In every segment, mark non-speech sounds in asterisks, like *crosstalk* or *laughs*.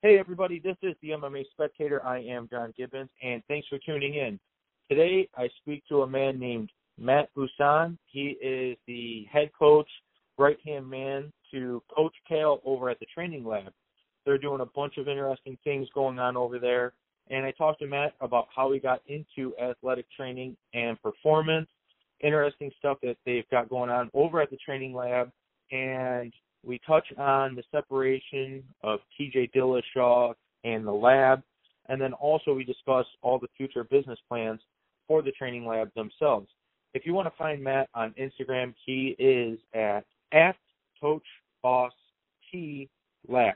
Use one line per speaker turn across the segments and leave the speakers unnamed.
Hey, everybody, this is the MMA Spectator. I am John Gibbons, and thanks for tuning in. Today, I speak to a man named Matt Busan. He is the head coach, right hand man to Coach Kale over at the Treigning lab. They're doing a bunch of interesting things going on over there. And I talked to Matt about how he got into athletic training and performance, interesting stuff that they've got going on over at the Treigning lab, and we touch on the separation of TJ Dillashaw and the lab, and then also we discuss all the future business plans for the Treigning lab themselves. If you want to find Matt on Instagram, he is at at Coach Boss T Lab.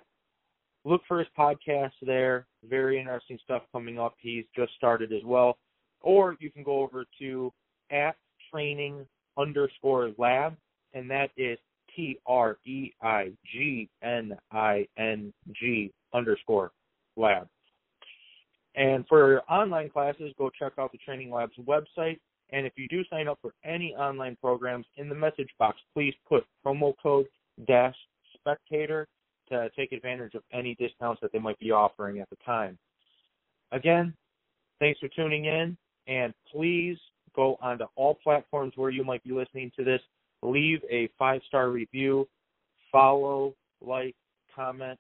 Look for his podcast there. Very interesting stuff coming up. He's just started as well. Or you can go over to at treigning underscore lab, and that is T R E I G N I N G underscore lab. And for online classes, go check out the Treigning Lab's website. And if you do sign up for any online programs, in the message box, please put promo code dash spectator to take advantage of any discounts that they might be offering at the time. Again, thanks for tuning in, and please go onto all platforms where you might be listening to this leave a five star review, follow, like, comment,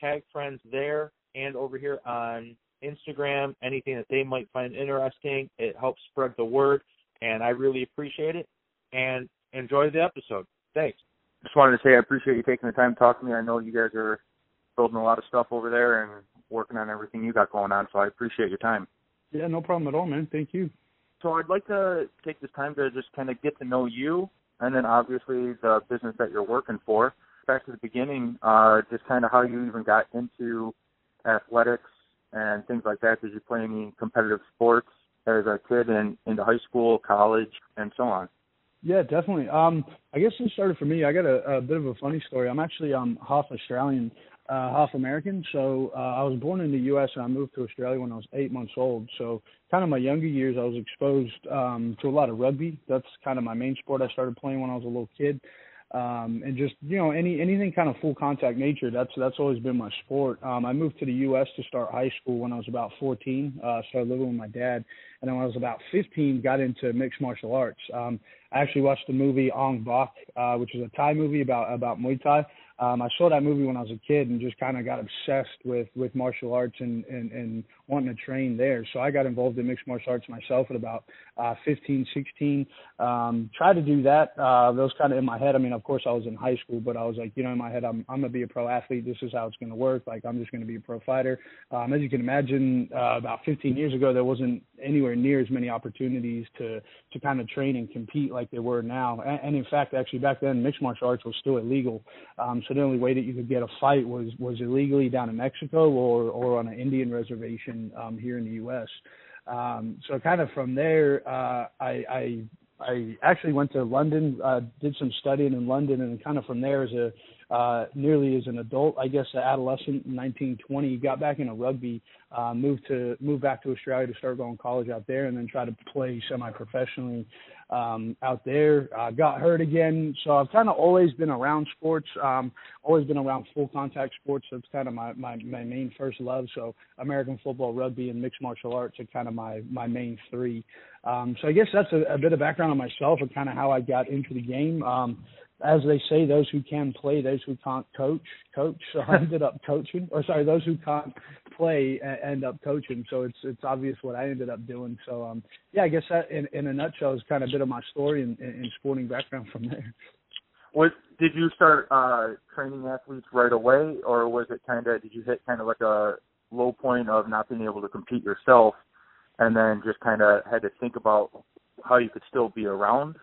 tag friends there and over here on Instagram, anything that they might find interesting. It helps spread the word, and I really appreciate it. And enjoy the episode. Thanks.
Just wanted to say I appreciate you taking the time to talk to me. I know you guys are building a lot of stuff over there and working on everything you got going on, so I appreciate your time.
Yeah, no problem at all, man. Thank you.
So I'd like to take this time to just kind of get to know you and then obviously the business that you're working for. Back to the beginning, uh, just kind of how you even got into athletics and things like that. Did you play any competitive sports as a kid and into high school, college, and so on?
Yeah, definitely. Um, I guess it started for me. I got a, a bit of a funny story. I'm actually um half Australian, uh, half American. So uh, I was born in the U.S. and I moved to Australia when I was eight months old. So kind of my younger years, I was exposed um, to a lot of rugby. That's kind of my main sport. I started playing when I was a little kid, um, and just you know any anything kind of full contact nature. That's that's always been my sport. Um, I moved to the U.S. to start high school when I was about 14. Uh, started living with my dad, and then when I was about 15, got into mixed martial arts. Um, I actually watched the movie Ong Bak, uh, which is a Thai movie about about Muay Thai um, I saw that movie when I was a kid and just kind of got obsessed with with martial arts and, and and wanting to train there. So I got involved in mixed martial arts myself at about uh, 15, 16. Um, tried to do that. Uh, that was kind of in my head. I mean, of course, I was in high school, but I was like, you know, in my head, I'm I'm gonna be a pro athlete. This is how it's gonna work. Like I'm just gonna be a pro fighter. Um, as you can imagine, uh, about 15 years ago, there wasn't anywhere near as many opportunities to to kind of train and compete like there were now. And, and in fact, actually back then, mixed martial arts was still illegal. Um, so the only way that you could get a fight was was illegally down in Mexico or or on an Indian reservation um, here in the U.S. Um, so kind of from there, uh, I, I I actually went to London, uh, did some studying in London, and kind of from there as a uh, nearly as an adult, I guess, an adolescent in 1920, got back into rugby, uh, moved to moved back to Australia to start going college out there, and then try to play semi-professionally um, out there. Uh, got hurt again, so I've kind of always been around sports. Um, always been around full contact sports. That's kind of my, my my main first love. So American football, rugby, and mixed martial arts are kind of my my main three. Um, so I guess that's a, a bit of background on myself and kind of how I got into the game. Um, as they say, those who can play, those who can't coach, coach. *laughs* So I ended up coaching, or sorry, those who can't play end up coaching. So it's it's obvious what I ended up doing. So um, yeah, I guess that in, in a nutshell is kind of a bit of my story and, and sporting background from there.
What did you start uh, training athletes right away, or was it kind of did you hit kind of like a low point of not being able to compete yourself, and then just kind of had to think about how you could still be around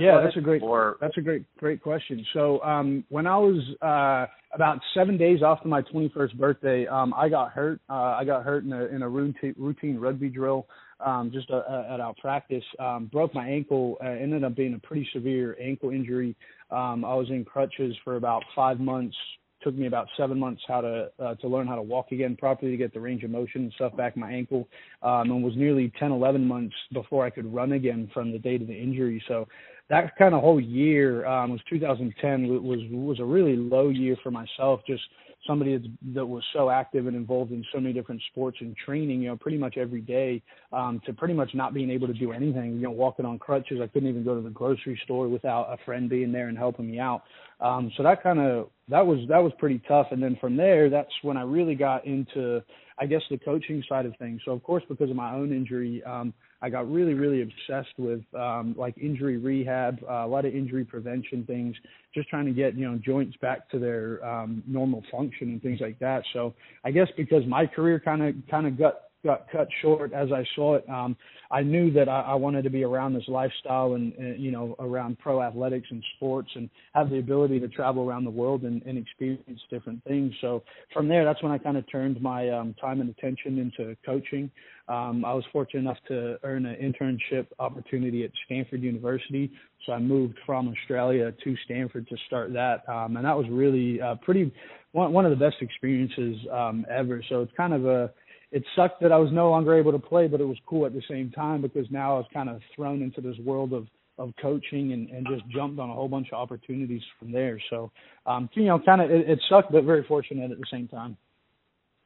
yeah, that's a great or... that's a great great question. So um, when I was uh, about seven days after my 21st birthday, um, I got hurt. Uh, I got hurt in a in a routine, routine rugby drill, um, just a, uh, a, at our practice. Um, broke my ankle. Uh, ended up being a pretty severe ankle injury. Um, I was in crutches for about five months, took me about seven months how to uh, to learn how to walk again properly to get the range of motion and stuff back in my ankle um, and was nearly 10 11 months before i could run again from the date of the injury. So that kind of whole year um, was 2010 was was a really low year for myself just somebody that's, that was so active and involved in so many different sports and training, you know, pretty much every day, um, to pretty much not being able to do anything, you know, walking on crutches. I couldn't even go to the grocery store without a friend being there and helping me out. Um, so that kind of that was that was pretty tough. And then from there, that's when I really got into, I guess, the coaching side of things. So of course, because of my own injury, um, I got really, really obsessed with um, like injury rehab, uh, a lot of injury prevention things, just trying to get you know joints back to their um, normal function and things like that. So I guess because my career kind of kind of got got cut short as I saw it. Um, I knew that I, I wanted to be around this lifestyle and, and you know around pro athletics and sports and have the ability to travel around the world and, and experience different things. So from there, that's when I kind of turned my um, time and attention into coaching. Um, I was fortunate enough to earn an internship opportunity at Stanford University. So I moved from Australia to Stanford to start that, um, and that was really uh, pretty one, one of the best experiences um, ever. So it's kind of a it sucked that I was no longer able to play, but it was cool at the same time because now I was kind of thrown into this world of of coaching and, and just jumped on a whole bunch of opportunities from there. So, um, you know, kind of it, it sucked, but very fortunate at the same time.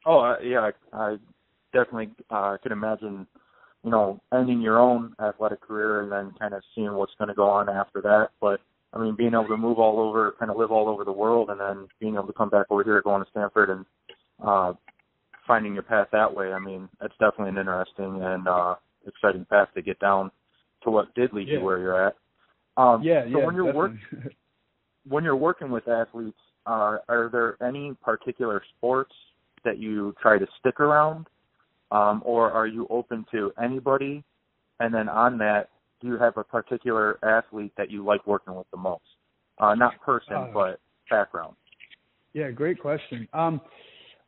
Oh uh, yeah, I, definitely uh, could imagine, you know, ending your own athletic career and then kind of seeing what's going to go on after that. But I mean, being able to move all over, kind of live all over the world, and then being able to come back over here, going to Stanford, and uh, finding your path that way. I mean, it's definitely an interesting and uh, exciting path to get down to what did lead
yeah.
you where you're at. Um,
yeah,
so
yeah.
when you're work, *laughs* when you're working with athletes, uh, are there any particular sports that you try to stick around, um, or are you open to anybody? And then on that, do you have a particular athlete that you like working with the most? Uh, not person, uh, but background.
Yeah, great question. Um,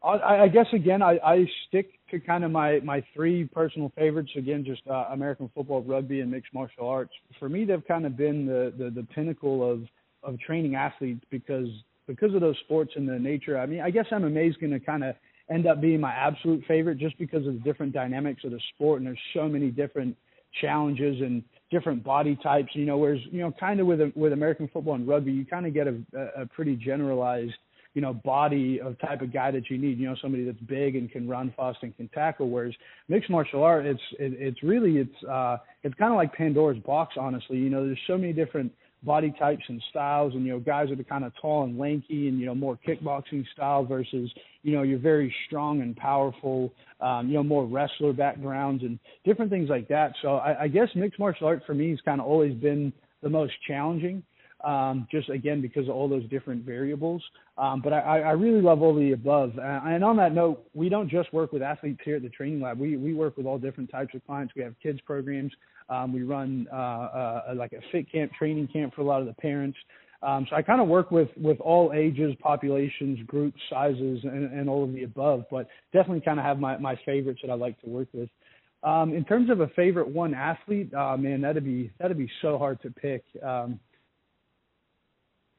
I, I guess again, I, I stick to kind of my my three personal favorites. Again, just uh, American football, rugby, and mixed martial arts. For me, they've kind of been the, the the pinnacle of of training athletes because because of those sports and the nature. I mean, I guess MMA is going to kind of end up being my absolute favorite just because of the different dynamics of the sport, and there's so many different challenges and different body types. You know, whereas you know, kind of with with American football and rugby, you kind of get a, a pretty generalized you know, body of type of guy that you need. You know, somebody that's big and can run fast and can tackle. Whereas mixed martial art, it's it, it's really it's uh it's kind of like Pandora's box. Honestly, you know, there's so many different body types and styles and you know guys that are kind of tall and lanky and you know more kickboxing style versus you know you're very strong and powerful um you know more wrestler backgrounds and different things like that so i, I guess mixed martial art for me has kind of always been the most challenging um, just again because of all those different variables. Um, but I, I really love all the above. Uh, and on that note, we don't just work with athletes here at the Treigning lab. We we work with all different types of clients. We have kids programs. Um, we run uh, uh, like a fit camp, training camp for a lot of the parents. Um, so I kind of work with with all ages, populations, groups, sizes, and, and all of the above. But definitely kind of have my my favorites that I like to work with. Um, in terms of a favorite one athlete, uh, man, that'd be that'd be so hard to pick.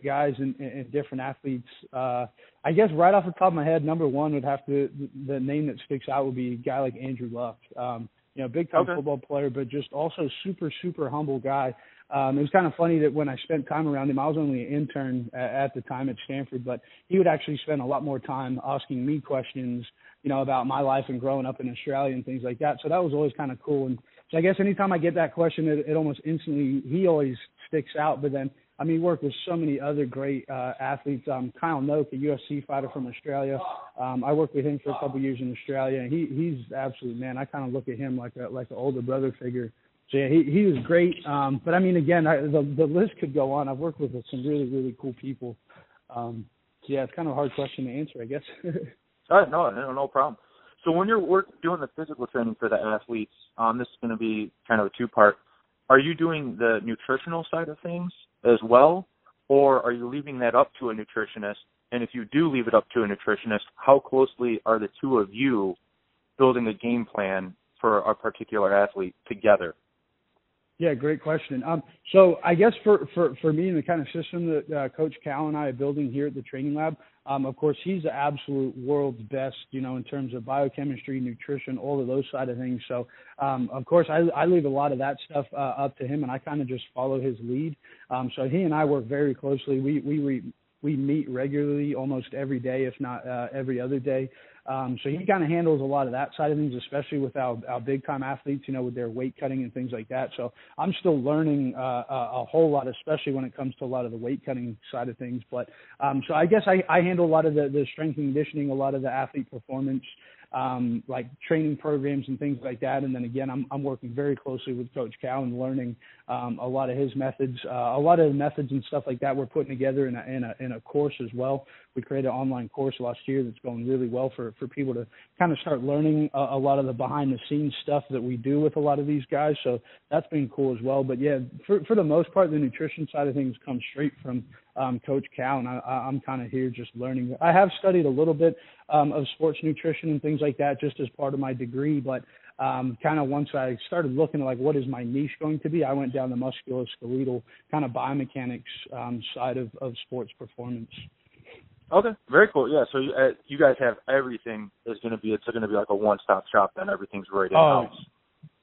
Guys and, and different athletes. Uh, I guess right off the top of my head, number one would have to the name that sticks out would be a guy like Andrew Luck. Um, you know, big time
okay.
football player, but just also super super humble guy. Um, it was kind of funny that when I spent time around him, I was only an intern at, at the time at Stanford, but he would actually spend a lot more time asking me questions, you know, about my life and growing up in Australia and things like that. So that was always kind of cool. And so I guess anytime I get that question, it, it almost instantly he always sticks out. But then I mean, worked with so many other great uh, athletes. Um, Kyle Noke, a UFC fighter from Australia. Um, I worked with him for a couple years in Australia, and he he's absolute man. I kind of look at him like a like an older brother figure. So yeah, he he was great. Um, but I mean, again, I, the the list could go on. I've worked with some really really cool people. Um, so yeah, it's kind of a hard question to answer, I guess. *laughs*
uh, no, no, no problem. So when you're work doing the physical training for the athletes, um, this is going to be kind of a two part. Are you doing the nutritional side of things as well, or are you leaving that up to a nutritionist? And if you do leave it up to a nutritionist, how closely are the two of you building a game plan for a particular athlete together?
Yeah, great question. Um, so I guess for, for, for me and the kind of system that uh, Coach Cal and I are building here at the Treigning lab, um, of course, he's the absolute world's best, you know, in terms of biochemistry, nutrition, all of those side of things. So, um, of course, I, I leave a lot of that stuff uh, up to him, and I kind of just follow his lead. Um, so he and I work very closely. We we re, we meet regularly, almost every day, if not uh, every other day. Um, so he kind of handles a lot of that side of things, especially with our, our big time athletes, you know, with their weight cutting and things like that. So I'm still learning uh, a, a whole lot, especially when it comes to a lot of the weight cutting side of things. But um, so I guess I, I handle a lot of the, the strength and conditioning, a lot of the athlete performance um, like training programs and things like that. And then again, I'm, I'm working very closely with Coach Cal and learning um, a lot of his methods. Uh, a lot of the methods and stuff like that we're putting together in a, in a, in a course as well. We created an online course last year that's going really well for, for people to kind of start learning a, a lot of the behind the scenes stuff that we do with a lot of these guys. So that's been cool as well. But yeah, for, for the most part, the nutrition side of things comes straight from um, Coach Cal, and I, I'm kind of here just learning. I have studied a little bit um, of sports nutrition and things like that just as part of my degree, but um, kind of once I started looking at like what is my niche going to be, I went down the musculoskeletal kind of biomechanics um, side of, of sports performance.
Okay, very cool. Yeah, so you, uh, you guys have everything is going to be it's going to be like a one-stop shop. Then everything's right in house. Oh,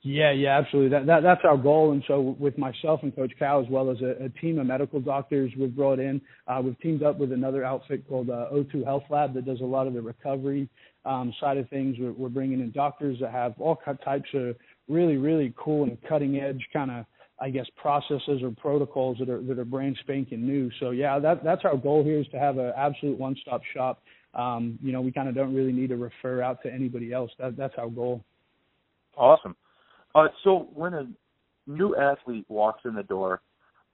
yeah, yeah, absolutely. That, that that's our goal. And so with myself and Coach Cal, as well as a, a team of medical doctors we've brought in, uh, we've teamed up with another outfit called uh, O2 Health Lab that does a lot of the recovery um, side of things. We're, we're bringing in doctors that have all types of really, really cool and cutting edge kind of, I guess, processes or protocols that are that are brand spanking new. So yeah, that that's our goal here is to have an absolute one stop shop. Um, you know, we kind of don't really need to refer out to anybody else. That that's our goal.
Awesome. Uh, so when a new athlete walks in the door,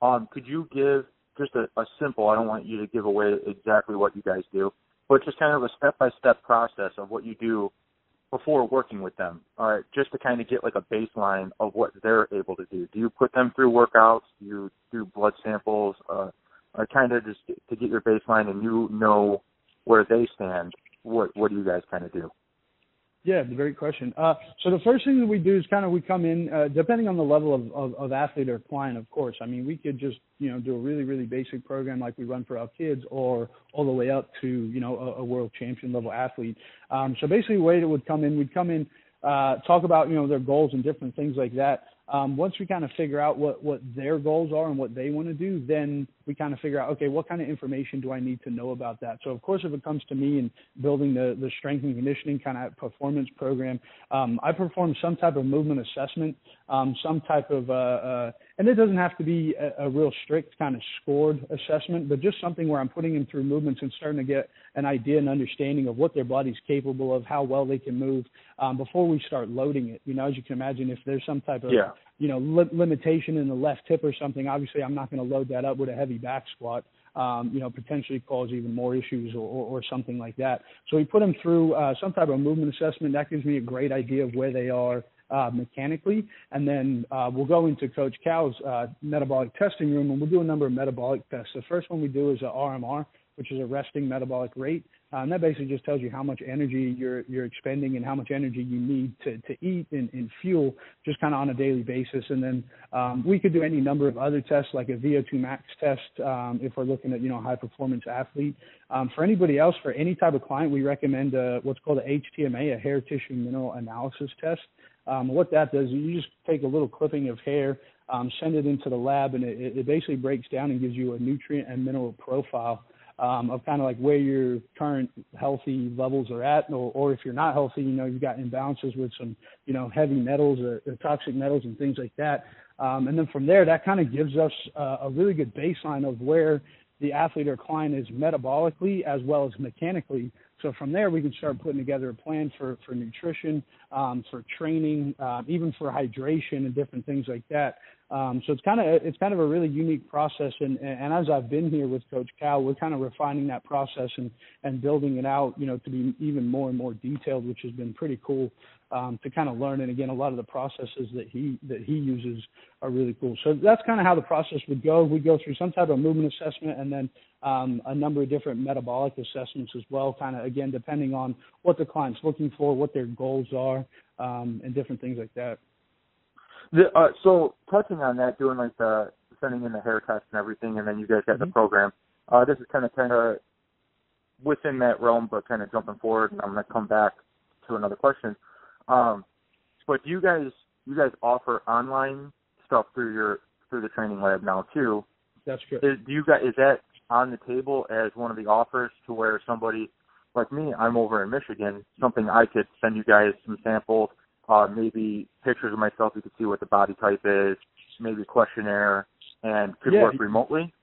um, could you give just a, a simple? I don't want you to give away exactly what you guys do, but just kind of a step-by-step process of what you do before working with them. All right, just to kind of get like a baseline of what they're able to do. Do you put them through workouts? Do you do blood samples? Uh, or kind of just to get your baseline and you know where they stand. What what do you guys kind of do?
Yeah, the great question. Uh, so the first thing that we do is kind of we come in, uh, depending on the level of, of, of athlete or client, of course. I mean, we could just you know do a really really basic program like we run for our kids, or all the way up to you know a, a world champion level athlete. Um, so basically, the way it would come in, we'd come in, uh, talk about you know their goals and different things like that um, once we kind of figure out what what their goals are and what they want to do, then we kind of figure out okay, what kind of information do I need to know about that? So of course, if it comes to me and building the the strength and conditioning kind of performance program, um, I perform some type of movement assessment, um, some type of uh, uh, and it doesn't have to be a, a real strict kind of scored assessment, but just something where I'm putting them through movements and starting to get an idea and understanding of what their body's capable of, how well they can move um, before we start loading it. You know, as you can imagine, if there's some type of
yeah
you know li- limitation in the left hip or something, obviously I'm not going to load that up with a heavy back squat. Um, you know, potentially cause even more issues or, or, or something like that. So we put them through uh, some type of movement assessment. That gives me a great idea of where they are uh, mechanically. And then uh, we'll go into Coach Cal's uh, metabolic testing room and we'll do a number of metabolic tests. The first one we do is a RMR, which is a resting metabolic rate. Uh, and that basically just tells you how much energy you're you're expending and how much energy you need to to eat and, and fuel just kind of on a daily basis. And then um, we could do any number of other tests like a VO2 max test um, if we're looking at you know high performance athlete. Um, for anybody else, for any type of client, we recommend uh, what's called a HTMA, a hair tissue mineral analysis test. Um, what that does is you just take a little clipping of hair, um, send it into the lab, and it, it basically breaks down and gives you a nutrient and mineral profile um, of kind of like where your current healthy levels are at, or, or if you're not healthy, you know, you've got imbalances with some, you know, heavy metals or, or toxic metals and things like that. Um, and then from there, that kind of gives us uh, a really good baseline of where the athlete or client is metabolically as well as mechanically. So from there, we can start putting together a plan for for nutrition, um, for training, uh, even for hydration and different things like that. Um, so it's kind of it's kind of a really unique process, and, and as I've been here with Coach Cal, we're kind of refining that process and and building it out, you know, to be even more and more detailed, which has been pretty cool um, to kind of learn. And again, a lot of the processes that he that he uses are really cool. So that's kind of how the process would go. We go through some type of movement assessment, and then um, a number of different metabolic assessments as well. Kind of again, depending on what the client's looking for, what their goals are, um, and different things like that.
The, uh, so touching on that, doing like the sending in the hair test and everything, and then you guys got mm-hmm. the program. Uh, this is kind of kind of within that realm, but kind of jumping forward. And I'm going to come back to another question. Um, but do you guys you guys offer online stuff through your through the Treigning lab now too?
That's good.
Is, do you guys is that
on the table as one of the offers to where somebody like me, I'm over in Michigan, something I could send you guys some samples, uh, maybe pictures of myself, you could see what the body type is, maybe a questionnaire, and could
Yeah.
work remotely.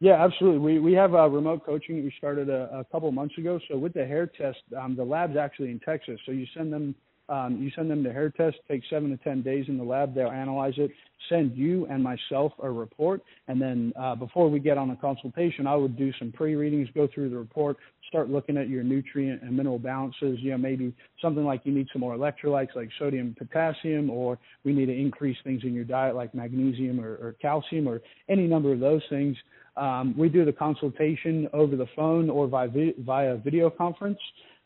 Yeah, absolutely. We we have uh, remote coaching. We started a, a couple months ago. So with the hair test, um, the lab's actually in Texas. So you send them um, you send them the hair test. Take seven to ten days in the lab. They'll analyze it, send you and myself a report, and then uh, before we get on a consultation, I would do some pre-readings, go through the report, start looking at your nutrient and mineral balances. You know, maybe something like you need some more electrolytes like sodium, potassium, or we need to increase things in your diet like magnesium or, or calcium or any number of those things. Um, we do the consultation over the phone or via, via video conference.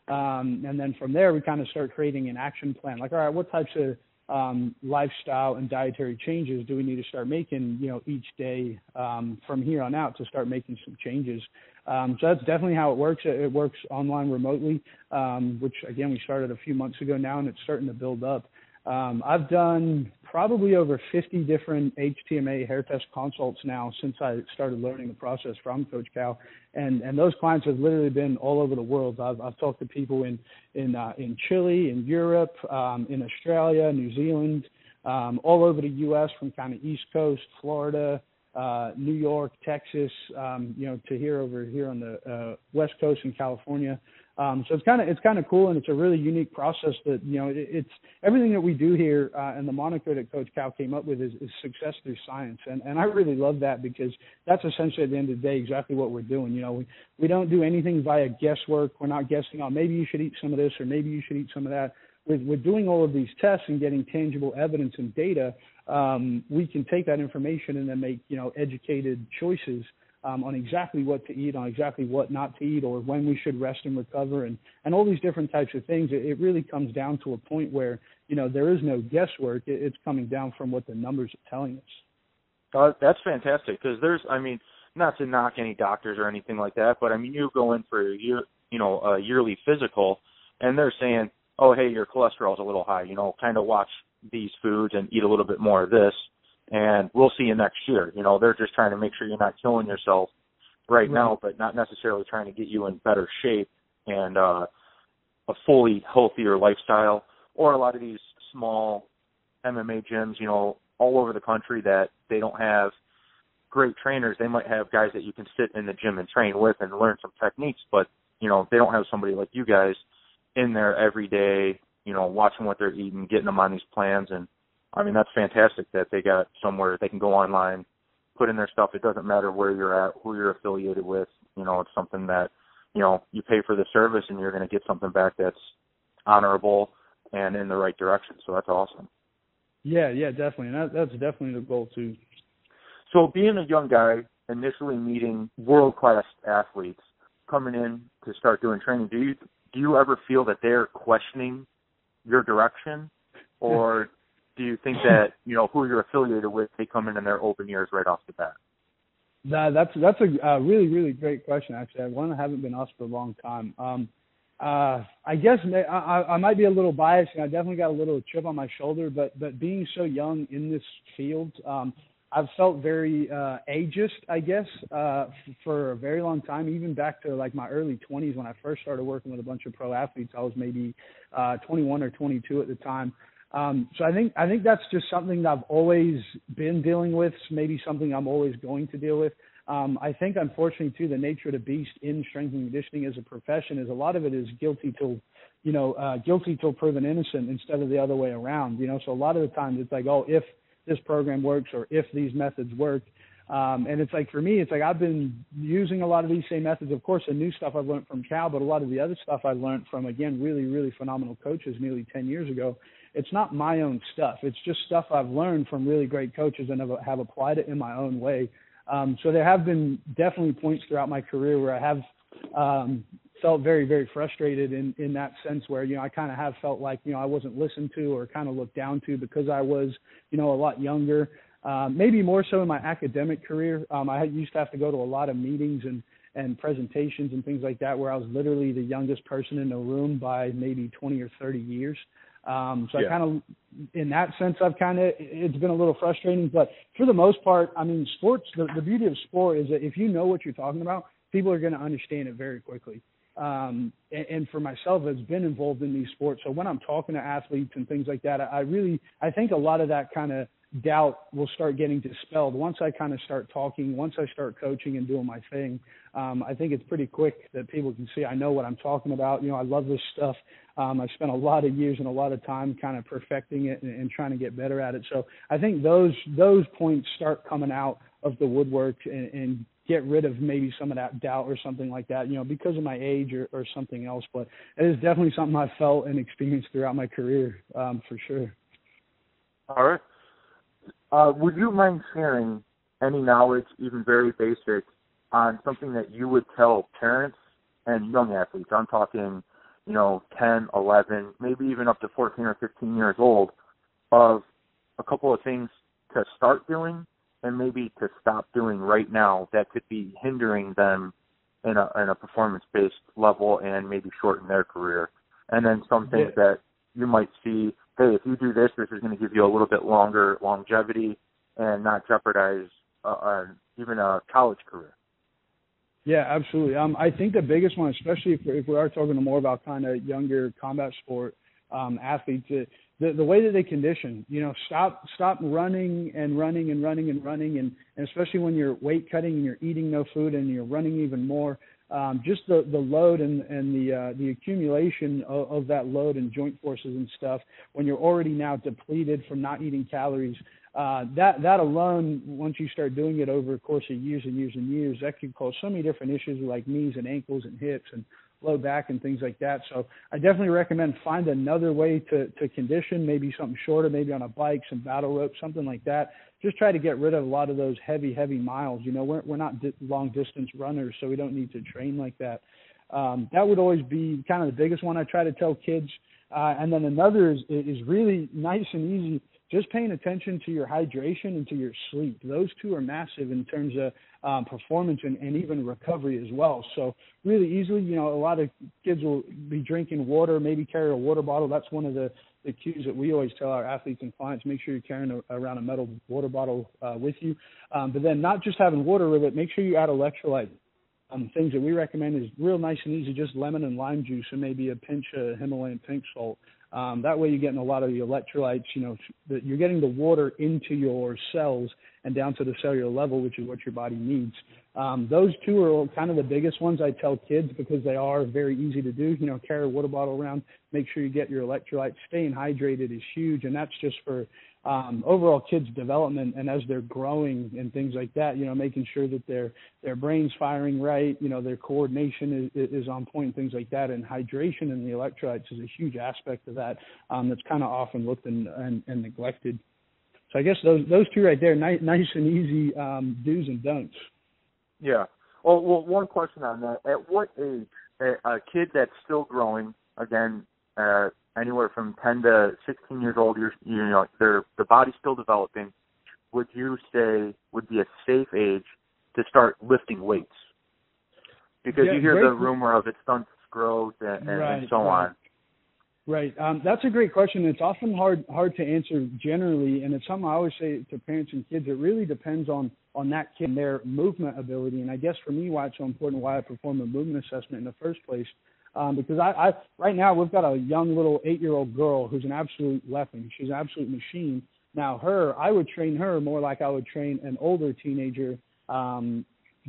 Um, and then from there, we kind of start creating an action plan. Like, all right, what types of um, lifestyle and dietary changes do we need to start making, you know, each day um, from here on out to start making some changes? Um, so that's definitely how it works. It, works online remotely, um, which again we started a few months ago now, and it's starting to build up. Um, I've done probably over 50 different HTMA hair test consults now since I started learning the process from Coach Cal, and and those clients have literally been all over the world. I've I've talked to people in in uh, in Chile, in Europe, um, in Australia, New Zealand, um, all over the U.S. from kind of East Coast, Florida, uh, New York, Texas, um, you know, to here over here on the uh, West Coast in California. Um, so it's kind of it's kind of cool, and it's a really unique process that you know it, it's everything that we do here, uh, and the moniker that Coach Cal came up with is, is success through science, and and I really love that because that's essentially at the end of the day exactly what we're doing. You know, we we don't do anything via guesswork. We're not guessing on maybe you should eat some of this or maybe you should eat some of that. With with doing all of these tests and getting tangible evidence and data, um, we can take that information and then make you know educated choices um, on exactly what to eat, on exactly what not to eat, or when we should rest and recover, and and all these different types of things. It, it really comes down to a point where you know there is no guesswork. It, it's coming down from what the numbers are telling us.
Uh, that's fantastic because there's, I mean, not to knock any doctors or anything like that, but I mean, you go in for year, you know, a yearly physical, and they're saying, oh, hey, your cholesterol's a little high. You know, kind of watch these foods and eat a little bit more of this and we'll see you next year. You know, they're just trying to make sure you're not killing yourself right, right. now, but not necessarily trying to get you in better shape and uh, a fully healthier lifestyle. Or a lot of these small MMA gyms, you know, all over the country that they don't have great trainers. They might have guys that you can sit in the gym and train with and learn some techniques, but you know, they don't have somebody like you guys in there every day, you know, watching what they're eating, getting them on these plans and I mean, that's fantastic that they got somewhere they can go online, put in their stuff. It doesn't matter where you're at, who you're affiliated with. You know, it's something that, you know, you pay for the service and you're going to get something back that's honorable and in the right direction. So that's awesome.
Yeah, yeah, definitely. And that, that's definitely the goal too.
So being a young guy, initially meeting world class athletes coming in to start doing training, do you do you ever feel that they're questioning your direction or do you think *laughs* that you know who you're affiliated with they come in and they're open ears right off the bat?
That, that's that's a uh, really really great question. Actually, one I haven't been asked for a long time. Um, uh, I guess I, I might be a little biased, and I definitely got a little chip on my shoulder. But but being so young in this field, um, I've felt very uh, ageist, I guess, uh, for a very long time. Even back to like my early 20s when I first started working with a bunch of pro athletes, I was maybe uh, 21 or 22 at the time. Um, so I think I think that's just something that I've always been dealing with. Maybe something I'm always going to deal with. Um, I think unfortunately too the nature of the beast in strength and conditioning as a profession is a lot of it is guilty till you know uh, guilty till proven innocent instead of the other way around. You know, so a lot of the times it's like oh if this program works or if these methods work. Um, and it's like for me, it's like I've been using a lot of these same methods. Of course, the new stuff I've learned from Cal, but a lot of the other stuff I learned from again really, really phenomenal coaches nearly 10 years ago it's not my own stuff. It's just stuff I've learned from really great coaches and have, have applied it in my own way. Um, so there have been definitely points throughout my career where I have um, felt very, very frustrated in, in that sense where, you know, I kind of have felt like, you know, I wasn't listened to or kind of looked down to because I was, you know, a lot younger. Um, maybe more so in my academic career. Um, I used to have to go to a lot of meetings and, and presentations and things like that where I was literally the youngest person in the room by maybe 20 or 30 years. Um, so
yeah.
I kind of, in that sense, I've kind of, it's been a little frustrating, but for the most part, I mean, sports, the, the beauty of sport is that if you know what you're talking about, people are going to understand it very quickly. Um, and, and for myself, has been involved in these sports. So when I'm talking to athletes and things like that, I, I really, I think a lot of that kind of doubt will start getting dispelled once I kind of start talking, once I start coaching and doing my thing. Um, I think it's pretty quick that people can see I know what I'm talking about. You know, I love this stuff. Um, I spent a lot of years and a lot of time kind of perfecting it and, and trying to get better at it. So I think those those points start coming out of the woodwork and, and get rid of maybe some of that doubt or something like that, you know, because of my age or, or something else. But it is definitely something I felt and experienced throughout my career, um, for sure.
All right. Uh, would you mind sharing any knowledge, even very basic, on something that you would tell parents and young athletes? I'm talking, you know, 10, 11, maybe even up to 14 or 15 years old, of a couple of things to start doing and maybe to stop doing right now that could be hindering them in a in a performance based level and maybe shorten their career. And then some things yeah. that you might see hey, if you do this, this is going to give you a little bit longer longevity and not jeopardize uh, uh, even a college career.
Yeah, absolutely. Um, I think the biggest one, especially if, if we are talking more about kind of younger combat sport um, athletes, uh, the the way that they condition. You know, stop stop running and running and running and running, and, and especially when you're weight cutting and you're eating no food and you're running even more um, just the the load and and the uh, the accumulation of, of that load and joint forces and stuff when you're already now depleted from not eating calories. Uh, that that alone, once you start doing it over a course of years and years and years, that could cause so many different issues like knees and ankles and hips and low back and things like that. So I definitely recommend find another way to to condition, maybe something shorter, maybe on a bike, some battle rope, something like that, just try to get rid of a lot of those heavy, heavy miles. You know, we're we're not di- long distance runners, so we don't need to train like that. Um, that would always be kind of the biggest one I try to tell kids. Uh, and then another is is really nice and easy. Just paying attention to your hydration and to your sleep. Those two are massive in terms of um, performance and, and even recovery as well. So really easily, you know, a lot of kids will be drinking water, maybe carry a water bottle. That's one of the the cues that we always tell our athletes and clients: make sure you're carrying a, around a metal water bottle uh, with you. Um, but then not just having water with it, make sure you add electrolyte. Um, things that we recommend is real nice and easy, just lemon and lime juice and maybe a pinch of Himalayan pink salt. Um, that way you're getting a lot of the electrolytes, you know, that you're getting the water into your cells and down to the cellular level, which is what your body needs. Um, those two are kind of the biggest ones I tell kids because they are very easy to do. You know, carry a water bottle around, make sure you get your electrolytes. Staying hydrated is huge, and that's just for um, overall kids' development and as they're growing and things like that. You know, making sure that their their brain's firing right. You know, their coordination is, is on point, things like that. And hydration and the electrolytes is a huge aspect of that um, that's kind of often looked and, and, and neglected. So I guess those those two right there, nice, nice and easy um, do's and don'ts.
Yeah. Well, well, one question on that: At what age a, a kid that's still growing, again, uh, anywhere from 10 to 16 years old, you're, you know, their the body's still developing. Would you say would be a safe age to start lifting weights? Because
yeah,
you hear
great.
the rumor of it stunts growth and, and,
right,
and so
right.
on.
Right. Um, that's a great question. It's often hard hard to answer generally, and it's something I always say to parents and kids. It really depends on on that kid and their movement ability. And I guess for me, why it's so important, why I perform a movement assessment in the first place, um, because I, I right now we've got a young little eight year old girl who's an absolute weapon. She's an absolute machine. Now her, I would train her more like I would train an older teenager um,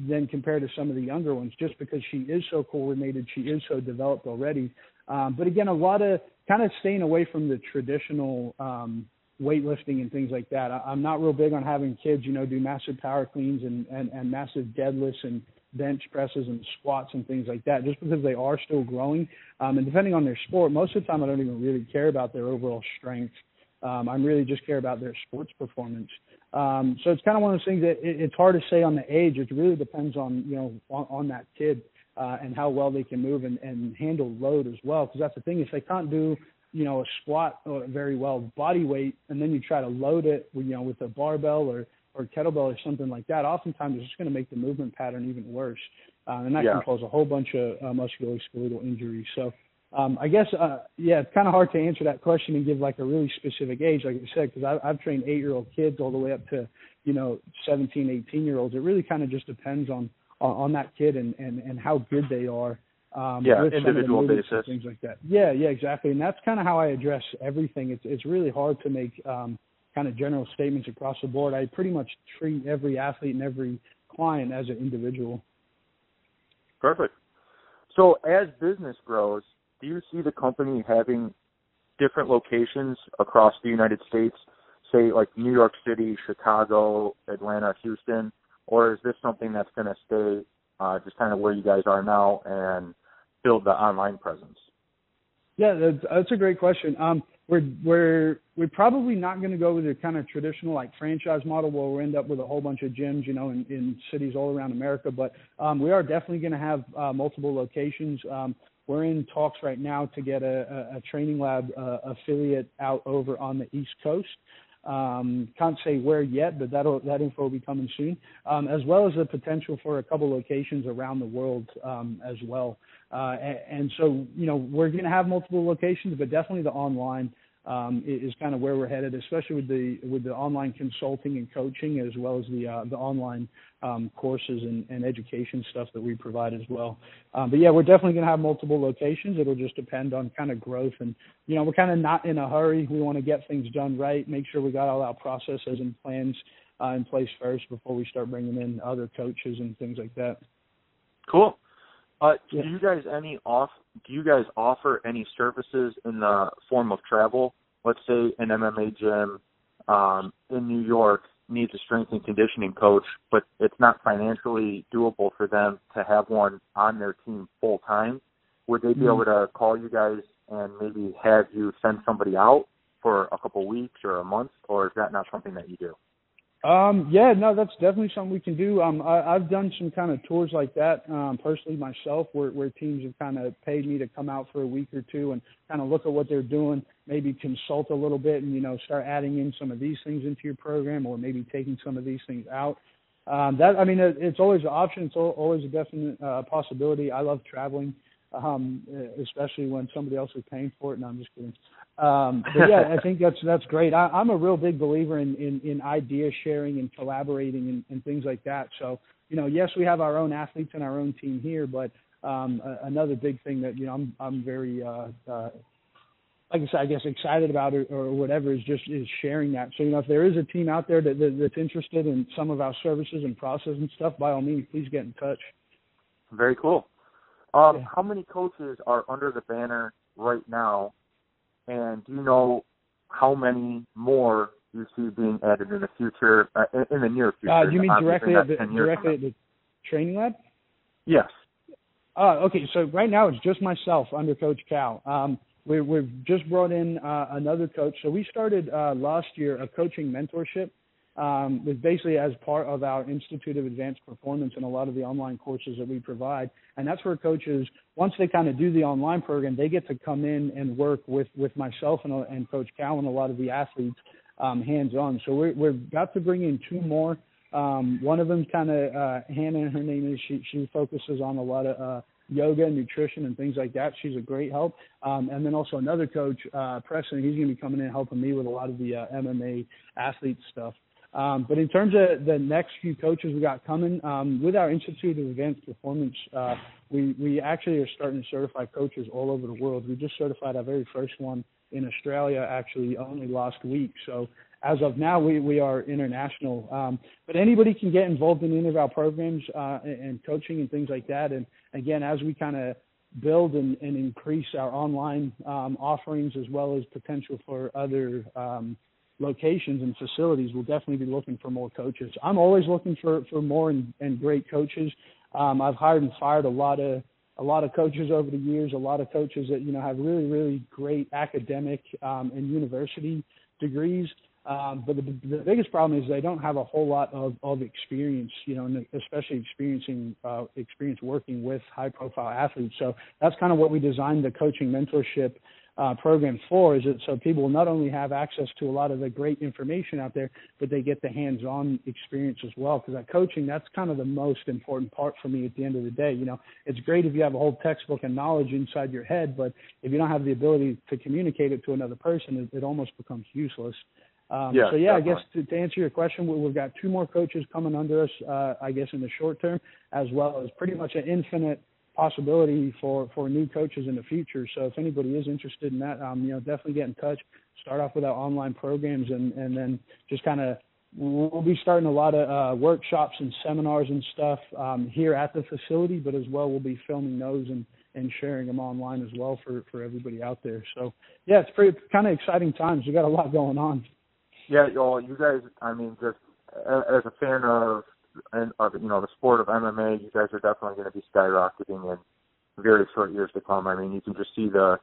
than compared to some of the younger ones, just because she is so coordinated, she is so developed already. Um, but again, a lot of kind of staying away from the traditional um, weightlifting and things like that. I, I'm not real big on having kids, you know, do massive power cleans and, and, and massive deadlifts and bench presses and squats and things like that, just because they are still growing. Um, and depending on their sport, most of the time I don't even really care about their overall strength. Um, I really just care about their sports performance. Um, so it's kind of one of those things that it, it's hard to say on the age. It really depends on you know on, on that kid uh, and how well they can move and, and handle load as well. Because that's the thing if they can't do you know a squat uh, very well, body weight, and then you try to load it you know with a barbell or or kettlebell or something like that, oftentimes it's just going to make the movement pattern even worse, uh, and that
Yeah.
can cause a whole bunch of uh, musculoskeletal injuries. So um, I guess, uh, yeah, it's kind of hard to answer that question and give like a really specific age, like I said, because I've trained eight-year-old kids all the way up to, you know, 17, 18 year olds. It really kind of just depends on on, on that kid and, and and how good they are. Um,
yeah, individual basis,
things like that. Yeah, yeah, exactly. And that's kind of how I address everything. It's it's really hard to make um, kind of general statements across the board. I pretty much treat every athlete and every client as an individual.
Perfect. So as business grows, do you see the company having different locations across the United States, say like New York City, Chicago, Atlanta, Houston, or is this something that's going to stay uh, just kind of where you guys are now and build the online presence?
Yeah, that's, that's a great question. Um, we're we're we're probably not going to go with the kind of traditional like franchise model where we end up with a whole bunch of gyms, you know, in, in cities all around America. But um, we are definitely going to have uh, multiple locations. Um, we're in talks right now to get a, a, a Treigning lab uh, affiliate out over on the East Coast. Um, can't say where yet, but that'll, that info will be coming soon, um, as well as the potential for a couple locations around the world um, as well. Uh, and, and so, you know, we're going to have multiple locations, but definitely the online is kind of where we're headed, especially with the with the online consulting and coaching, as well as the uh, the online um, courses and, and education stuff that we provide as well. Um, but yeah, we're definitely going to have multiple locations. It'll just depend on kind of growth, and you know, we're kind of not in a hurry. We want to get things done right, make sure we got all our processes and plans uh, in place first before we start bringing in other coaches and things like that.
Cool. Uh, do you guys any off? Do you guys offer any services in the form of travel? Let's say an MMA gym um, in New York needs a strength and conditioning coach, but it's not financially doable for them to have one on their team full time. Would they be mm-hmm. able to call you guys and maybe have you send somebody out for a couple weeks or a month, or is that not something that you do?
Um, yeah, no, that's definitely something we can do. Um, I, I've done some kind of tours like that um, personally myself, where, where teams have kind of paid me to come out for a week or two and kind of look at what they're doing, maybe consult a little bit, and you know start adding in some of these things into your program, or maybe taking some of these things out. Um, that I mean, it, it's always an option. It's always a definite uh, possibility. I love traveling, um, especially when somebody else is paying for it. No, I'm just kidding. Um, but yeah, I think that's that's great. I, I'm a real big believer in, in, in idea sharing and collaborating and, and things like that. So you know, yes, we have our own athletes and our own team here, but um, a, another big thing that you know I'm I'm very uh, uh, like I said, I guess excited about it or whatever is just is sharing that. So you know, if there is a team out there that, that that's interested in some of our services and process and stuff, by all means, please get in touch.
Very cool. Um, yeah. How many coaches are under the banner right now and do you know how many more you see being added in the future, uh, in the near future?
Uh, you mean directly at the, directly at the Treigning lab?
Yes.
Uh, okay, so right now it's just myself under Coach Cal. Um, we, we've just brought in uh, another coach. So we started uh, last year a coaching mentorship um, basically as part of our Institute of Advanced Performance and a lot of the online courses that we provide. And that's where coaches, once they kind of do the online program, they get to come in and work with, with myself and, and Coach Cal and a lot of the athletes um, hands on. So we, we've got to bring in two more. Um, one of them kind of, uh, Hannah, her name is, she, she focuses on a lot of, uh, yoga, nutrition, and things like that. She's a great help. Um, and then also another coach, uh, Preston, he's going to be coming in helping me with a lot of the uh, MMA athlete stuff. Um, but in terms of the next few coaches we got coming, um, with our Institute of Advanced Performance, uh, we, we actually are starting to certify coaches all over the world. We just certified our very first one in Australia actually only last week. So as of now, we, we are international. Um, but anybody can get involved in any of our programs uh, and, coaching and things like that. And again, as we kind of build and, and, increase our online um, offerings as well as potential for other um, locations and facilities, we'll definitely be looking for more coaches. I'm always looking for, for more and, and great coaches. Um, I've hired and fired a lot of a lot of coaches over the years, a lot of coaches that you know have really really great academic um, and university degrees. Um, but the, the biggest problem is they don't have a whole lot of, of experience, you know, especially experiencing uh, experience working with high profile athletes. So that's kind of what we designed the coaching mentorship uh, programs for is that so people will not only have access to a lot of the great information out there, but they get the hands-on experience as well. Because that coaching, that's kind of the most important part for me at the end of the day. You know, it's great if you have a whole textbook and knowledge inside your head, but if you don't have the ability to communicate it to another person, it, it almost becomes useless. Um,
yeah,
so yeah,
definitely.
I guess to, to answer your question, we, we've got two more coaches coming under us. Uh, I guess in the short term, as well as pretty much an infinite possibility for for new coaches in the future. So if anybody is interested in that, um, you know, definitely get in touch. Start off with our online programs, and and then just kind of we'll be starting a lot of uh, workshops and seminars and stuff um, here at the facility, but as well we'll be filming those and and sharing them online as well for for everybody out there. So yeah, it's pretty kind of exciting times. We got a lot going on.
Yeah, well, you guys. I mean, just as a fan of and of you know the sport of MMA, you guys are definitely going to be skyrocketing in very short years to come. I mean, you can just see the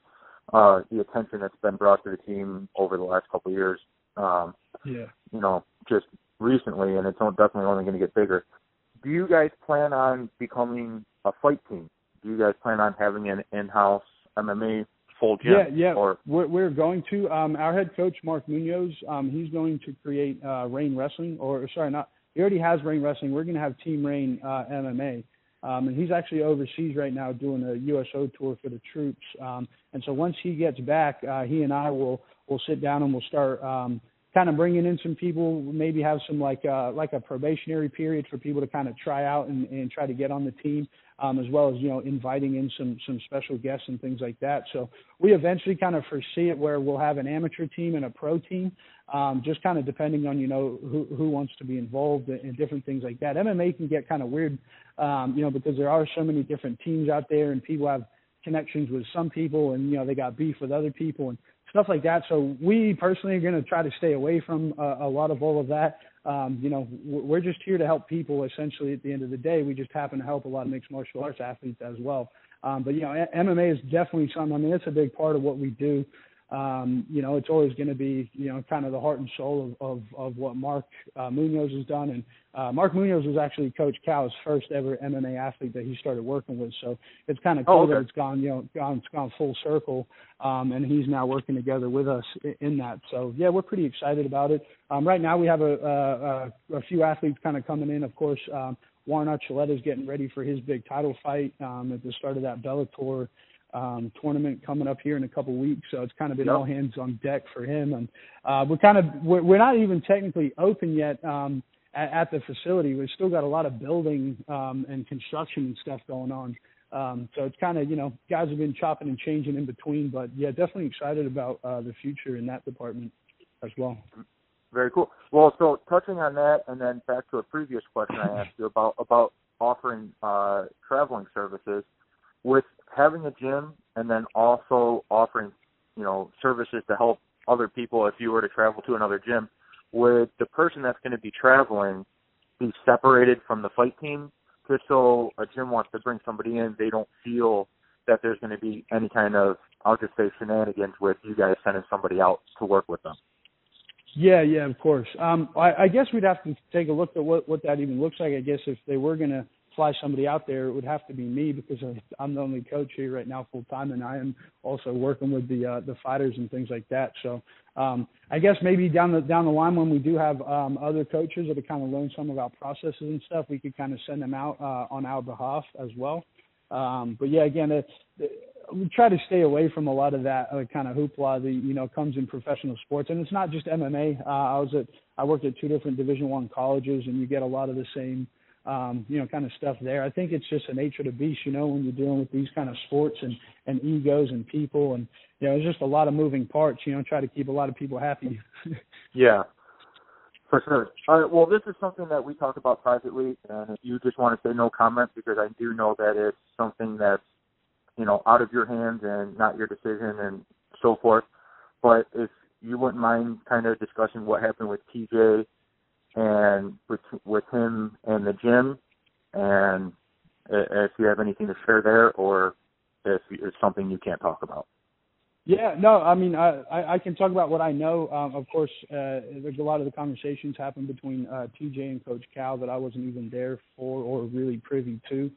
uh the attention that's been brought to the team over the last couple of years. Um,
Yeah.
you know, just recently, and it's definitely only going to get bigger. Do you guys plan on becoming a fight team? Do you guys plan on having an in-house MMA full gym?
Yeah, yeah.
Or
We're, we're going to. Um, our head coach Mark Munoz, um, he's going to create uh, Reign Wrestling, or sorry, not. He already has Reign Wrestling. We're going to have Team Reign uh, MMA, um, and he's actually overseas right now doing a USO tour for the troops. Um, and so once he gets back, uh, he and I will will sit down and we'll start um, kind of bringing in some people. Maybe have some like uh, like a probationary period for people to kind of try out and, and try to get on the team um, as well as you know inviting in some some special guests and things like that. So we eventually kind of foresee it where we'll have an amateur team and a pro team, um, just kind of depending on you know who who wants to be involved and different things like that. MMA can get kind of weird, um, you know, because there are so many different teams out there and people have connections with some people and you know they got beef with other people and stuff like that. So we personally are going to try to stay away from uh, a lot of all of that. Um, you know, we're just here to help people. Essentially, at the end of the day, we just happen to help a lot of mixed martial arts athletes as well. Um, but you know, MMA is definitely something. I mean, it's a big part of what we do. Um, you know, it's always going to be, you know, kind of the heart and soul of of, of what Mark uh, Munoz has done. And uh, Mark Munoz was actually Coach Cal's first ever MMA athlete that he started working with. So it's kind of cool
Oh, okay.
that it's gone, you know, gone it's gone full circle. Um, and he's now working together with us in, in that. So yeah, we're pretty excited about it. Um, right now we have a, a, a, a few athletes kind of coming in. Of course, um, Juan Archuleta is getting ready for his big title fight um, at the start of that Bellator um, tournament coming up here in a couple weeks. So it's kind of been
Yep.
all hands on deck for him. And uh, we're kind of we're, we're not even technically open yet um, at, at the facility. We've still got a lot of building um, and construction and stuff going on. Um, so it's kind of you know guys have been chopping and changing in between, but yeah, definitely excited about uh, the future in that department as well.
Very cool. Well, so touching on that, and then back to a previous question I asked you about about offering uh, traveling services, with having a gym, and then also offering, you know, services to help other people if you were to travel to another gym. Would the person that's going to be traveling be separated from the fight team, just so a gym wants to bring somebody in, they don't feel that there's going to be any kind of, I'll just say, shenanigans with you guys sending somebody out to work with them.
Yeah, yeah, of course. Um, I, I guess we'd have to take a look at what what that even looks like. I guess if they were going to fly somebody out there, it would have to be me because I'm the only coach here right now full time, and I am also working with the uh, the fighters and things like that. So um, I guess maybe down the down the line when we do have um, other coaches that have kind of learned some of our processes and stuff, we could kind of send them out uh, on our behalf as well. Um, but yeah, again, it, we try to stay away from a lot of that uh, kind of hoopla that you know comes in professional sports, and it's not just MMA. Uh, I was at I worked at two different Division One colleges, and you get a lot of the same um, you know kind of stuff there. I think it's just the nature of the beast, you know, when you're dealing with these kind of sports and and egos and people, and you know, it's just a lot of moving parts. You know, try to keep a lot of people happy. *laughs*
Yeah, for sure. All right. Well, this is something that we talk about privately, and if you just want to say no comment, because I do know that it's something that's you know out of your hands and not your decision and so forth. But if you wouldn't mind kind of discussing what happened with TJ and with with him and the gym, and if you have anything to share there, or if it's something you can't talk about.
Yeah, no, I mean, I, I I can talk about what I know. Um, of course, uh, there's a lot of the conversations happen between uh, TJ and Coach Cal that I wasn't even there for or really privy to.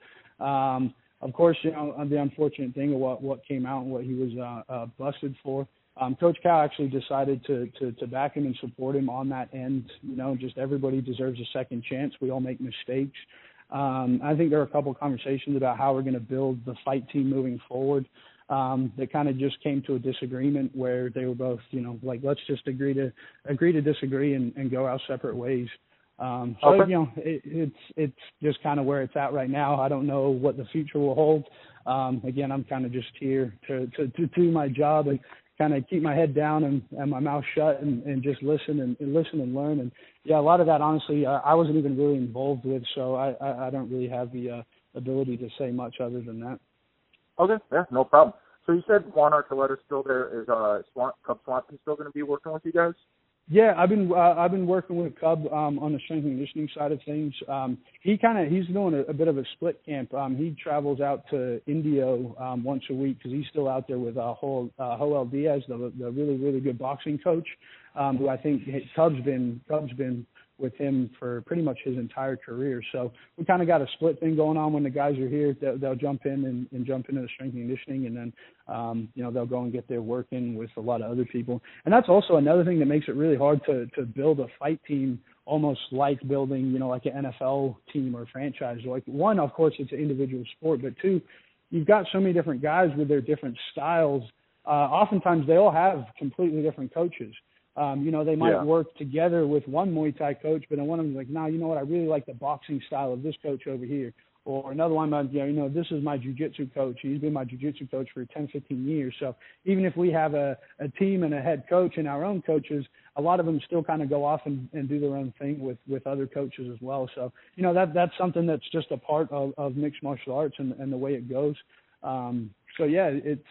Um, of course, you know the unfortunate thing of what what came out and what he was uh, uh, busted for. Um, Coach Cal actually decided to, to to back him and support him on that end. You know, just everybody deserves a second chance. We all make mistakes. Um, I think there are a couple of conversations about how we're going to build the fight team moving forward. Um, that kind of just came to a disagreement where they were both, you know, like let's just agree to agree to disagree and, and go our separate ways. Um, so okay. you know, it, it's it's just kind of where it's at right now. I don't know what the future will hold. Um, again, I'm kind of just here to, to to do my job and kind of keep my head down and, and my mouth shut and, and just listen and, and listen and learn. And yeah, a lot of that honestly, uh, I wasn't even really involved with, so I I, I don't really have the uh, ability to say much other than that.
Okay, yeah, no problem. So you said Juan Archuleta's still there. Is uh Swan, Cub Swanson still going to be working with you guys?
Yeah, I've been uh, I've been working with Cub um, on the strength and conditioning side of things. Um, he kind of he's doing a, a bit of a split camp. Um, he travels out to Indio um, once a week because he's still out there with uh, Joel, uh, Joel Diaz, the the really really good boxing coach, um, who I think Cub's been Cub's been with him for pretty much his entire career. So we kind of got a split thing going on when the guys are here. They'll, they'll jump in and, and jump into the strength and conditioning, and then um, you know they'll go and get their work in with a lot of other people. And that's also another thing that makes it really hard to to build a fight team almost like building you know like an NFL team or franchise. Like one, of course, it's an individual sport, but two, you've got so many different guys with their different styles. Uh, oftentimes, they all have completely different coaches. Um, you know, they might yeah. work together with one Muay Thai coach, but then one of them's like, no, nah, you know what, I really like the boxing style of this coach over here. Or another one might, you know, you know, this is my jujitsu coach. He's been my jujitsu coach for 10, 15 years. So even if we have a, a team and a head coach and our own coaches, a lot of them still kind of go off and, and do their own thing with, with other coaches as well. So, you know, that, that's something that's just a part of, of mixed martial arts and, and the way it goes. Um, so yeah, it's,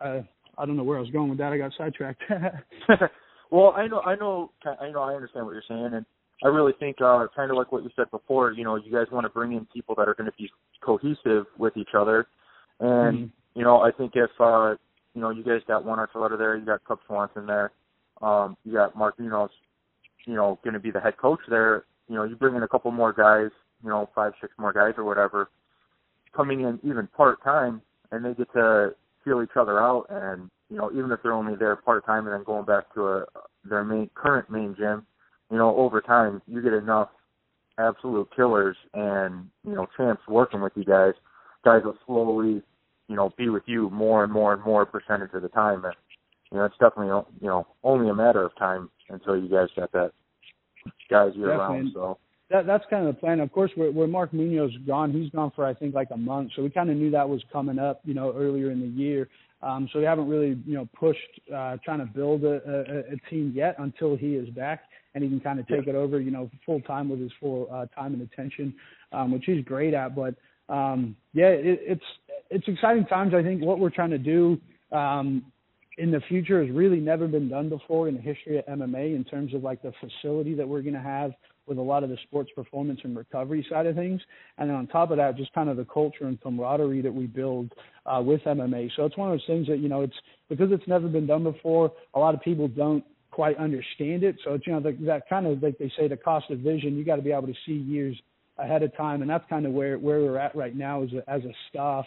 uh, I don't know where I was going with that. I got sidetracked. *laughs* *laughs*
Well, I know, I know, I know, I understand what you're saying, and I really think, uh, kind of like what you said before. You know, you guys want to bring in people that are going to be cohesive with each other, and mm-hmm. you know, I think if uh, you know, you guys got Juan Archuleta there, you got Cub Swanson there, um, you got Mark Munoz, you know, going to be the head coach there. You know, you bring in a couple more guys, you know, five, six more guys or whatever, coming in even part time, and they get to feel each other out and you know, even if they're only there part time and then going back to a their main current main gym, you know, over time you get enough absolute killers and you know champs working with you guys. Guys will slowly, you know, be with you more and more and more percentage of the time, and you know it's definitely you know only a matter of time until you guys got that guys year round. So
that that's kind of the plan. Of course, where, where Mark Munoz gone, he's gone for I think like a month, so we kind of knew that was coming up, you know, earlier in the year. Um, so we haven't really, you know, pushed uh, trying to build a, a, a team yet until he is back and he can kind of take yeah. it over, you know, full time with his full uh, time and attention, um, which he's great at. But um, yeah, it, it's it's exciting times. I think what we're trying to do um, in the future has really never been done before in the history of MMA in terms of like the facility that we're going to have with a lot of the sports performance and recovery side of things. And then on top of that, just kind of the culture and camaraderie that we build uh, with MMA. So it's one of those things that, you know, it's because it's never been done before, a lot of people don't quite understand it. So it's, you know, the, that kind of, like they say, the cost of vision, you got to be able to see years ahead of time. And that's kind of where, where we're at right now as a, as a staff.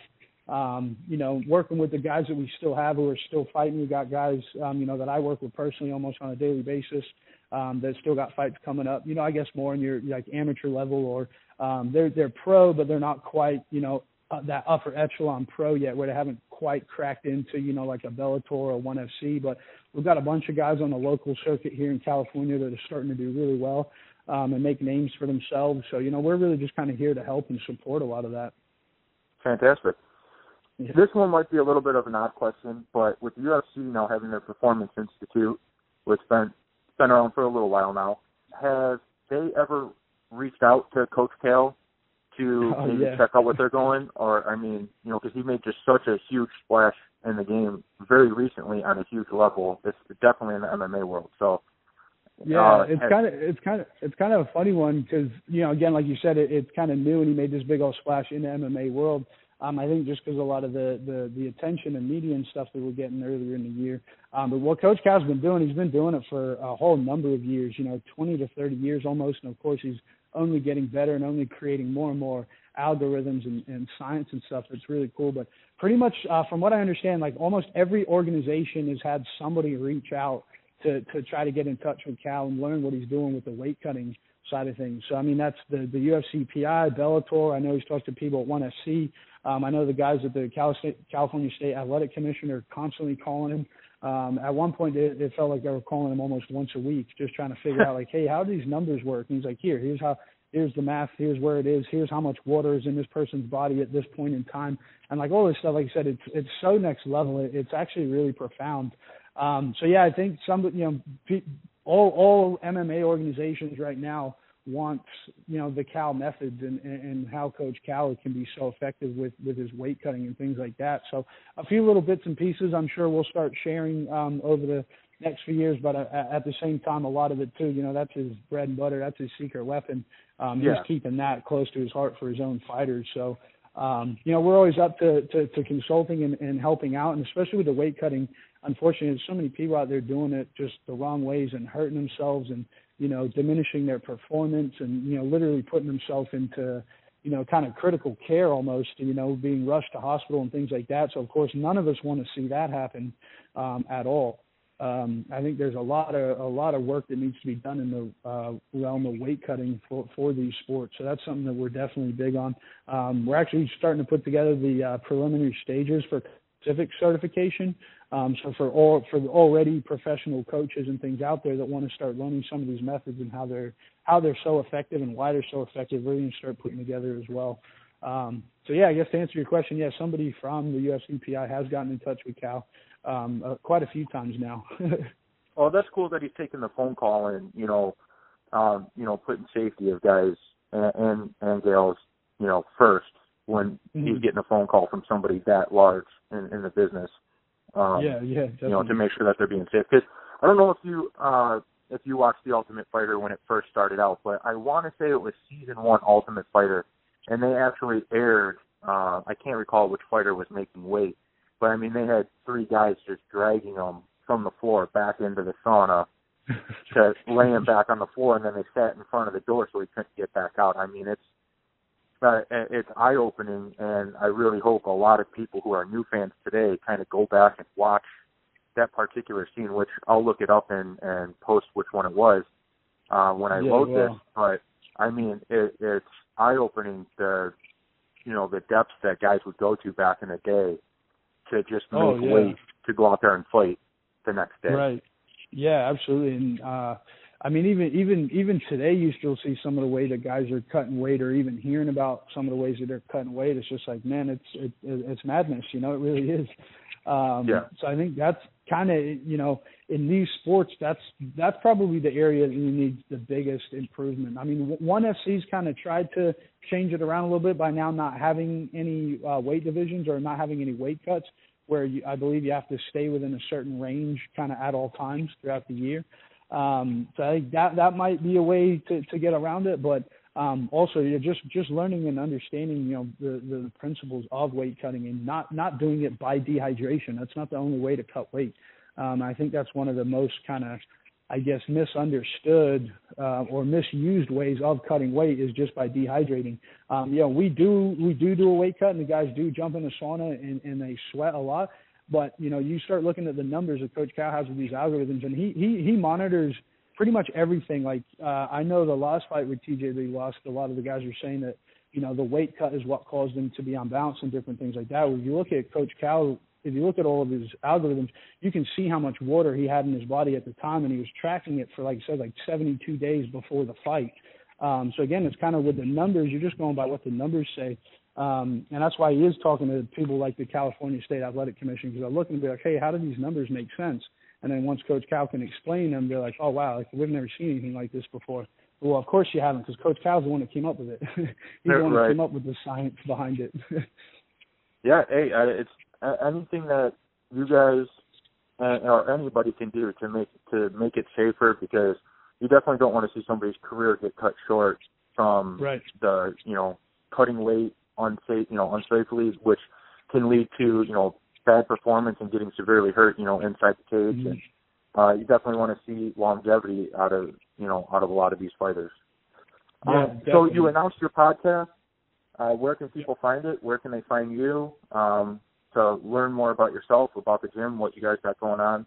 Um, you know, working with the guys that we still have who are still fighting. We got guys, um, you know, that I work with personally almost on a daily basis um, that still got fights coming up. You know, I guess more in your like amateur level or um, they're they're pro, but they're not quite you know uh, that upper echelon pro yet, where they haven't quite cracked into you know like a Bellator or ONE FC. But we've got a bunch of guys on the local circuit here in California that are starting to do really well um, and make names for themselves. So you know, we're really just kind of here to help and support a lot of that.
Fantastic. Yeah. This one might be a little bit of an odd question, but with UFC now having their Performance Institute, which been been around for a little while now. Have they ever reached out to Coach Cal to
oh,
maybe
yeah.
check out what they're going? Or I mean, you know, because he made just such a huge splash in the game very recently on a huge level. It's definitely in the MMA world. So.
Yeah,
uh,
it's kind of it's kind of it's kind of a funny one because you know again like you said it, it's kind of new and he made this big old splash in the MMA world. Um, I think just because a lot of the, the the attention and media and stuff that we're getting earlier in the year. Um, but what Coach Cal's been doing, he's been doing it for a whole number of years. You know, 20 to 30 years almost, and of course he's only getting better and only creating more and more algorithms and, and science and stuff. It's really cool. But pretty much, uh, from what I understand, like almost every organization has had somebody reach out to to try to get in touch with Cal and learn what he's doing with the weight cutting side of things. So I mean, that's the the UFCPI, Bellator. I know he's talked to people at ONE FC. Um, I know the guys at the Cal State, California State Athletic Commission are constantly calling him. Um, at one point, it, it felt like they were calling him almost once a week, just trying to figure out like, hey, how do these numbers work? And he's like, here, here's how, here's the math, here's where it is, here's how much water is in this person's body at this point in time, and like all this stuff. Like I said, it's it's so next level. It, it's actually really profound. Um, so yeah, I think some, you know, all all MMA organizations right now want you know the Cal methods and, and how Coach Cal can be so effective with with his weight cutting and things like that. So a few little bits and pieces I'm sure we'll start sharing um, over the next few years. But uh, at the same time, a lot of it too. You know that's his bread and butter. That's his secret weapon. Um,
yeah.
He's keeping that close to his heart for his own fighters. So. Um, you know, we're always up to, to, to consulting and, and helping out, and especially with the weight cutting. Unfortunately, there's so many people out there doing it just the wrong ways and hurting themselves and you know, diminishing their performance and, you know, literally putting themselves into, you know, kind of critical care almost, you know, being rushed to hospital and things like that. So of course none of us want to see that happen um, at all. Um, I think there's a lot of a lot of work that needs to be done in the uh, realm of weight cutting for for these sports. So that's something that we're definitely big on. Um, we're actually starting to put together the uh, preliminary stages for Pacific certification. Um, so for all for already professional coaches and things out there that want to start learning some of these methods and how they're how they're so effective and why they're so effective, we're going to start putting together as well. Um, so yeah, I guess to answer your question, yeah, somebody from the UFCPI has gotten in touch with Cal um, uh, quite a few times now.
well, *laughs* that's cool that he's taking the phone call and you know, um, you know, putting safety of guys and and, and gals, you know, first when mm-hmm. he's getting a phone call from somebody that large in, in the business.
Um, yeah, yeah,
definitely. you know, to make sure that they're being safe. Because I don't know if you uh, if you watched the Ultimate Fighter when it first started out, but I want to say it was season one Ultimate Fighter, and they actually aired. Uh, I can't recall which fighter was making weight, but I mean they had three guys just dragging them from the floor back into the sauna *laughs* to lay him back on the floor, and then they sat in front of the door so he couldn't get back out. I mean, it's uh, it's eye opening, and I really hope a lot of people who are new fans today kind of go back and watch that particular scene, which I'll look it up and and post which one it was uh, when I
yeah,
load
yeah.
this. But I mean, it, it's eye opening the you know the depths that guys would go to back in the day to just make
oh, yeah.
weight to go out there and fight the next day.
Right. Yeah, absolutely. And uh I mean, even even even today, you still see some of the way that guys are cutting weight, or even hearing about some of the ways that they're cutting weight. It's just like, man, it's it, it's madness. You know, it really is. Um,
yeah.
So I think that's kind of you know in these sports, that's that's probably the area that you need the biggest improvement. I mean, ONE FC's kind of tried to change it around a little bit by now not having any uh, weight divisions or not having any weight cuts, where you, I believe you have to stay within a certain range kind of at all times throughout the year. Um, so I think that that might be a way to, to get around it, but um, also you're just just learning and understanding you know the, the principles of weight cutting and not not doing it by dehydration. That's not the only way to cut weight. Um, I think that's one of the most kind of I guess misunderstood uh, or misused ways of cutting weight is just by dehydrating. Um, you know, we do we do do a weight cut, and the guys do jump in the sauna and, and they sweat a lot. But you know, you start looking at the numbers that Coach Cal has with these algorithms, and he he he monitors pretty much everything. Like uh, I know the last fight with TJ he lost, a lot of the guys are saying that you know the weight cut is what caused him to be on balance and different things like that. When you look at Coach Cal, if you look at all of his algorithms, you can see how much water he had in his body at the time, and he was tracking it for like I said, like 72 days before the fight. Um, so again, it's kind of with the numbers. You're just going by what the numbers say. Um, and that's why he is talking to people like the California State Athletic Commission because they're looking to be like, hey, how do these numbers make sense? And then once Coach Cal can explain them, they're like, oh wow, like, we've never seen anything like this before. Well, of course you haven't, because Coach Cal's the one that came up with it. *laughs* He's the one
right.
that came up with the science behind it. *laughs*
yeah, hey, it's anything that you guys uh, or anybody can do to make to make it safer, because you definitely don't want to see somebody's career get cut short from
right.
the you know cutting weight unsafe, you know, unsafely, which can lead to, you know, bad performance and getting severely hurt, you know, inside the cage.
Mm-hmm.
And uh, you definitely want to see longevity out of, you know, out of a lot of these fighters.
Yeah,
um, so you announced your podcast uh, where can people find it? Where can they find you um, to learn more about yourself, about the gym, what you guys got going on?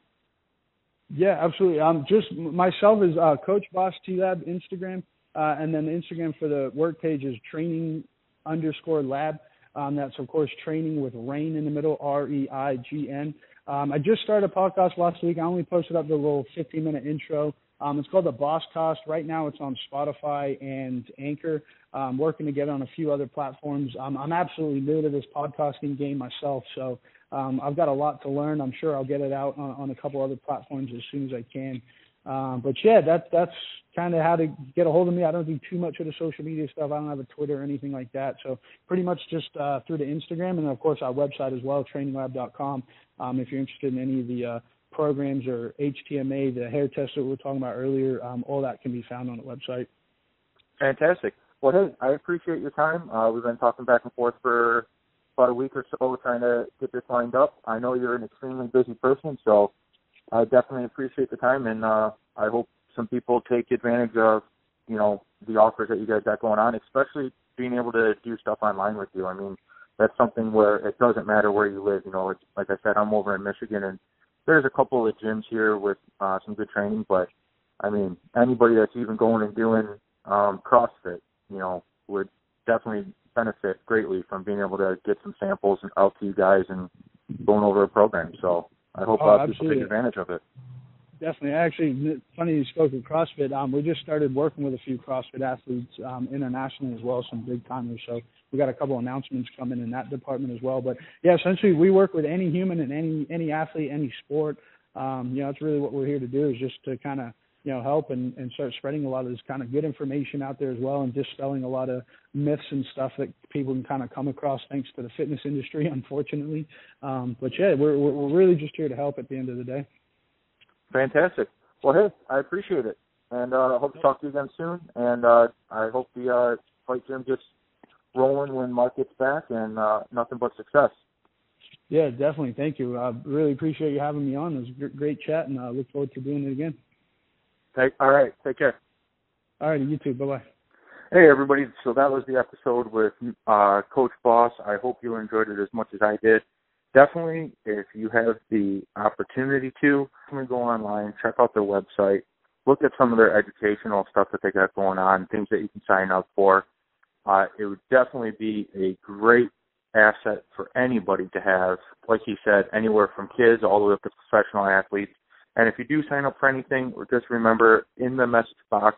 Yeah, absolutely. Um, just myself is uh, Coach Boss T Lab Instagram, uh, and then the Instagram for the work page is treigning underscore lab. Um, that's of course training with reign in the middle, R E I G N. Um, I just started a podcast last week. I only posted up the little 15 minute intro. Um, it's called the Boss Cast. Right now, it's on Spotify and Anchor. I'm working to get on a few other platforms. Um, I'm absolutely new to this podcasting game myself, so um, I've got a lot to learn. I'm sure I'll get it out on, on a couple other platforms as soon as I can. Um, but yeah, that that's kind of how to get a hold of me. I don't do too much of the social media stuff. I don't have a Twitter or anything like that. So pretty much just uh, through the Instagram and of course our website as well, treigninglab.com. Um, if you're interested in any of the uh, programs or HTMA, the hair test that we were talking about earlier, um, all that can be found on the website.
Fantastic. Well, hey, I appreciate your time. Uh, we've been talking back and forth for about a week or so trying to get this lined up. I know you're an extremely busy person, so I definitely appreciate the time, and uh, I hope some people take advantage of, you know, the offers that you guys got going on, especially being able to do stuff online with you. I mean, that's something where it doesn't matter where you live. You know, it's, like I said, I'm over in Michigan, and there's a couple of gyms here with uh, some good training, but I mean, anybody that's even going and doing um, CrossFit, you know, would definitely benefit greatly from being able to get some samples out to you guys and going over a program. So I hope
oh,
uh, people take advantage of it.
Definitely. Actually, funny you spoke of CrossFit. Um, we just started working with a few CrossFit athletes um, internationally as well, some big timers. So we got a couple announcements coming in that department as well. But yeah, essentially we work with any human and any any athlete, any sport. Um, you know, that's really what we're here to do is just to kind of you know help and, and start spreading a lot of this kind of good information out there as well and dispelling a lot of myths and stuff that people can kind of come across thanks to the fitness industry *laughs* unfortunately um, but yeah we're we're really just here to help at the end of the day
fantastic well hey i appreciate it and uh, i hope to talk to you again soon and uh, i hope the uh, fight gym gets rolling when mark gets back and uh, nothing but success
yeah, definitely. Thank you. I really appreciate you having me on. It was a great chat, and I look forward to doing it again.
Take, all right. Take care.
All right. You too. Bye bye.
Hey everybody. So that was the episode with uh, Coach Boss. I hope you enjoyed it as much as I did. Definitely, if you have the opportunity to, definitely go online, check out their website, look at some of their educational stuff that they got going on, things that you can sign up for. Uh, it would definitely be a great asset for anybody to have. Like he said, anywhere from kids all the way up to professional athletes. And if you do sign up for anything, just remember in the message box,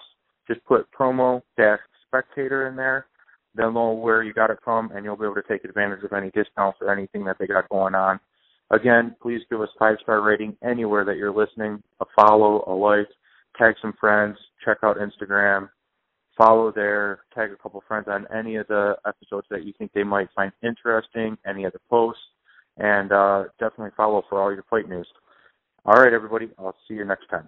just put promo dash spectator in there. They'll know where you got it from, and you'll be able to take advantage of any discounts or anything that they got going on. Again, please give us five star rating anywhere that you're listening, a follow, a like, tag some friends, check out Instagram, follow there, tag a couple friends on any of the episodes that you think they might find interesting, any of the posts, and uh, definitely follow for all your fight news. All right, everybody. I'll see you next time.